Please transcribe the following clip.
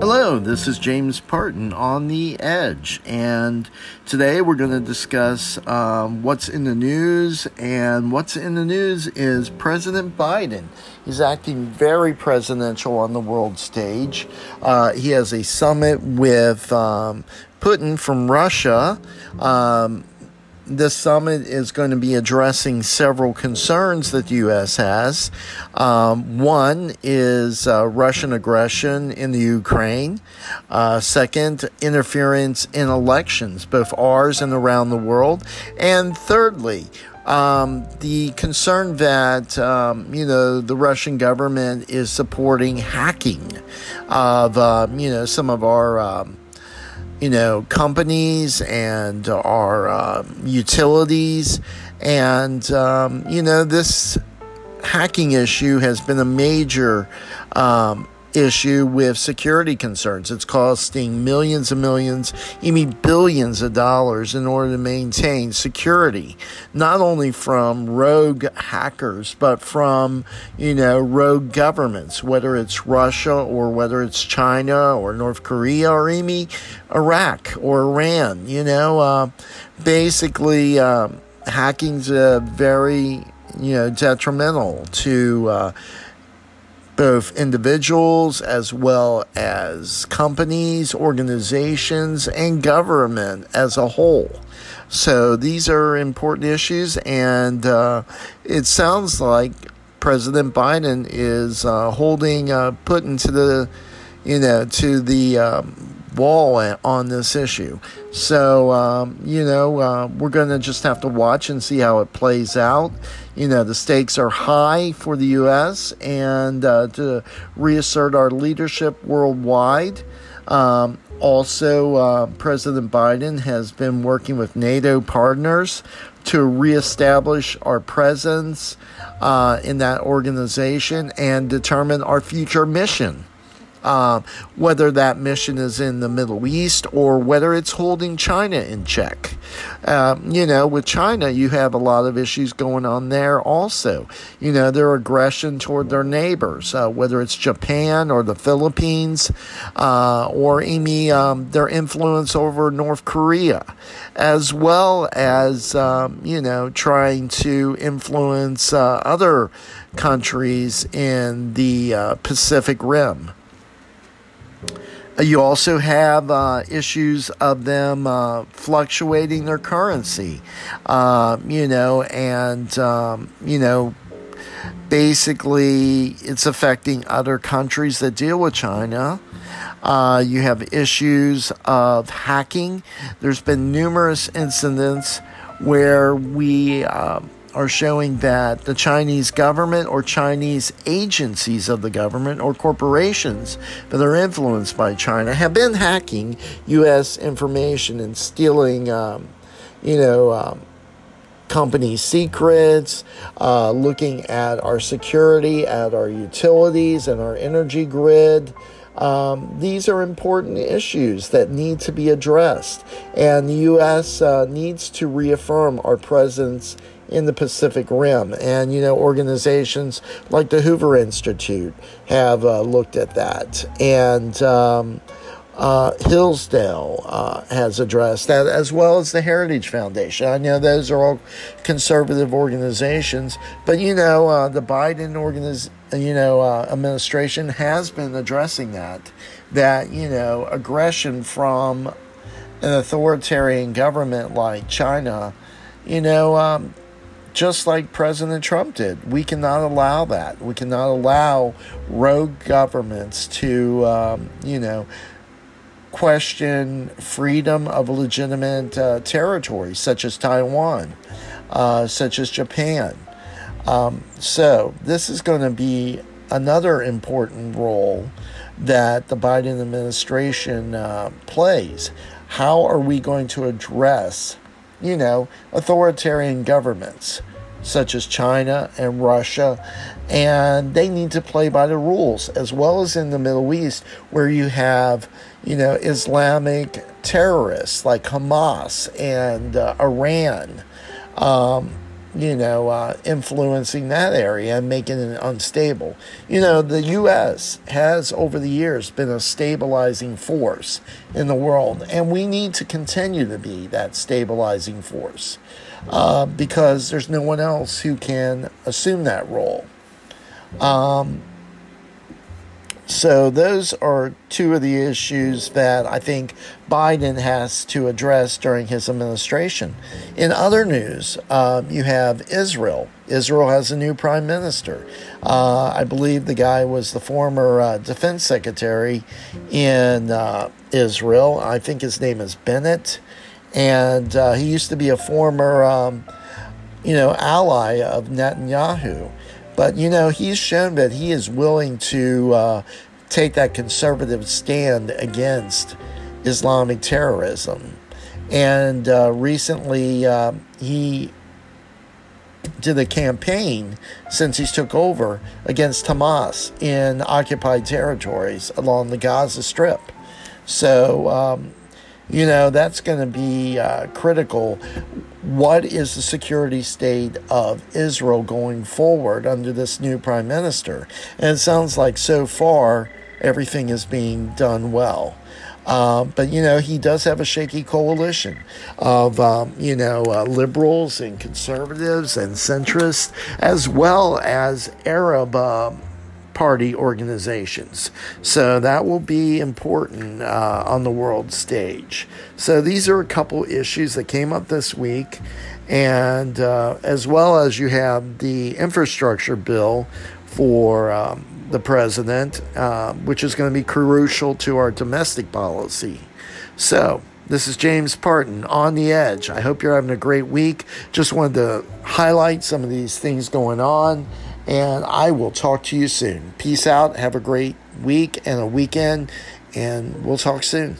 Hello, this is James Parton on the Edge, and today we're going to discuss um, what's in the news. And what's in the news is President Biden. He's acting very presidential on the world stage. Uh, he has a summit with um, Putin from Russia. Um, this summit is going to be addressing several concerns that the U.S. has. Um, one is uh, Russian aggression in the Ukraine. Uh, second, interference in elections, both ours and around the world. And thirdly, um, the concern that um, you know the Russian government is supporting hacking of uh, you know some of our um, you know, companies and our uh, utilities. And, um, you know, this hacking issue has been a major um, issue with security concerns. It's costing millions and millions, even billions of dollars in order to maintain security, not only from rogue hackers, but from, you know, rogue governments, whether it's Russia or whether it's China or North Korea or even Iraq or Iran. You know, uh, basically, uh, hacking's a very, you know, detrimental to, uh, both individuals as well as companies, organizations, and government as a whole. So these are important issues, and uh, it sounds like President Biden is uh, holding uh, Putin to the, you know, to the um, wall on this issue. So, um, you know, uh, we're going to just have to watch and see how it plays out. You know, the stakes are high for the U.S. and uh, to reassert our leadership worldwide. Um, also, uh, President Biden has been working with NATO partners to reestablish our presence uh, in that organization and determine our future mission. Um, whether that mission is in the Middle East or whether it's holding China in check. Um, you know, with China, you have a lot of issues going on there also. You know, their aggression toward their neighbors, uh, whether it's Japan or the Philippines, uh, or even um, their influence over North Korea, as well as, um, you know, trying to influence uh, other countries in the uh, Pacific Rim. You also have uh, issues of them uh, fluctuating their currency, uh, you know, and, um, you know, basically it's affecting other countries that deal with China. Uh, you have issues of hacking. There's been numerous incidents where we um, are showing that the Chinese government or Chinese agencies of the government or corporations that are influenced by China have been hacking U.S. information and stealing, um, you know, um, company secrets, uh, looking at our security, at our utilities and our energy grid. Um, these are important issues that need to be addressed, and the U.S. Uh, needs to reaffirm our presence in the Pacific Rim. And, you know, organizations like the Hoover Institute have uh, looked at that. And, um, uh, Hillsdale uh, has addressed that, as well as the Heritage Foundation. I know those are all conservative organizations, but you know uh, the Biden organiz- you know uh, administration has been addressing that. That you know aggression from an authoritarian government like China, you know. Um, just like President Trump did. We cannot allow that. We cannot allow rogue governments to, um, you know, question freedom of legitimate uh, territory, such as Taiwan, uh, such as Japan. Um, so, this is going to be another important role that the Biden administration uh, plays. How are we going to address, you know, authoritarian governments? Such as China and Russia, and they need to play by the rules, as well as in the Middle East, where you have, you know, Islamic terrorists like Hamas and uh, Iran. Um, you know, uh, influencing that area and making it unstable. You know, the U.S. has over the years been a stabilizing force in the world, and we need to continue to be that stabilizing force uh, because there's no one else who can assume that role. Um, so, those are two of the issues that I think Biden has to address during his administration. In other news, um, you have Israel. Israel has a new prime minister. Uh, I believe the guy was the former uh, defense secretary in uh, Israel. I think his name is Bennett. And uh, he used to be a former, um, you know, ally of Netanyahu. But, you know, he's shown that he is willing to uh, take that conservative stand against Islamic terrorism. And uh, recently, uh, he did a campaign since he's took over against Hamas in occupied territories along the Gaza Strip. So, um, you know, that's going to be uh, critical. What is the security state of Israel going forward under this new prime minister? And it sounds like so far everything is being done well. Uh, but you know he does have a shaky coalition of um, you know uh, liberals and conservatives and centrists, as well as Arab uh, party organizations. So that will be important uh, on the world stage. So these are a couple issues that came up this week. And uh, as well as you have the infrastructure bill for um, the president, uh, which is going to be crucial to our domestic policy. So, this is James Parton on the edge. I hope you're having a great week. Just wanted to highlight some of these things going on and I will talk to you soon. Peace out. Have a great week and a weekend, and we'll talk soon.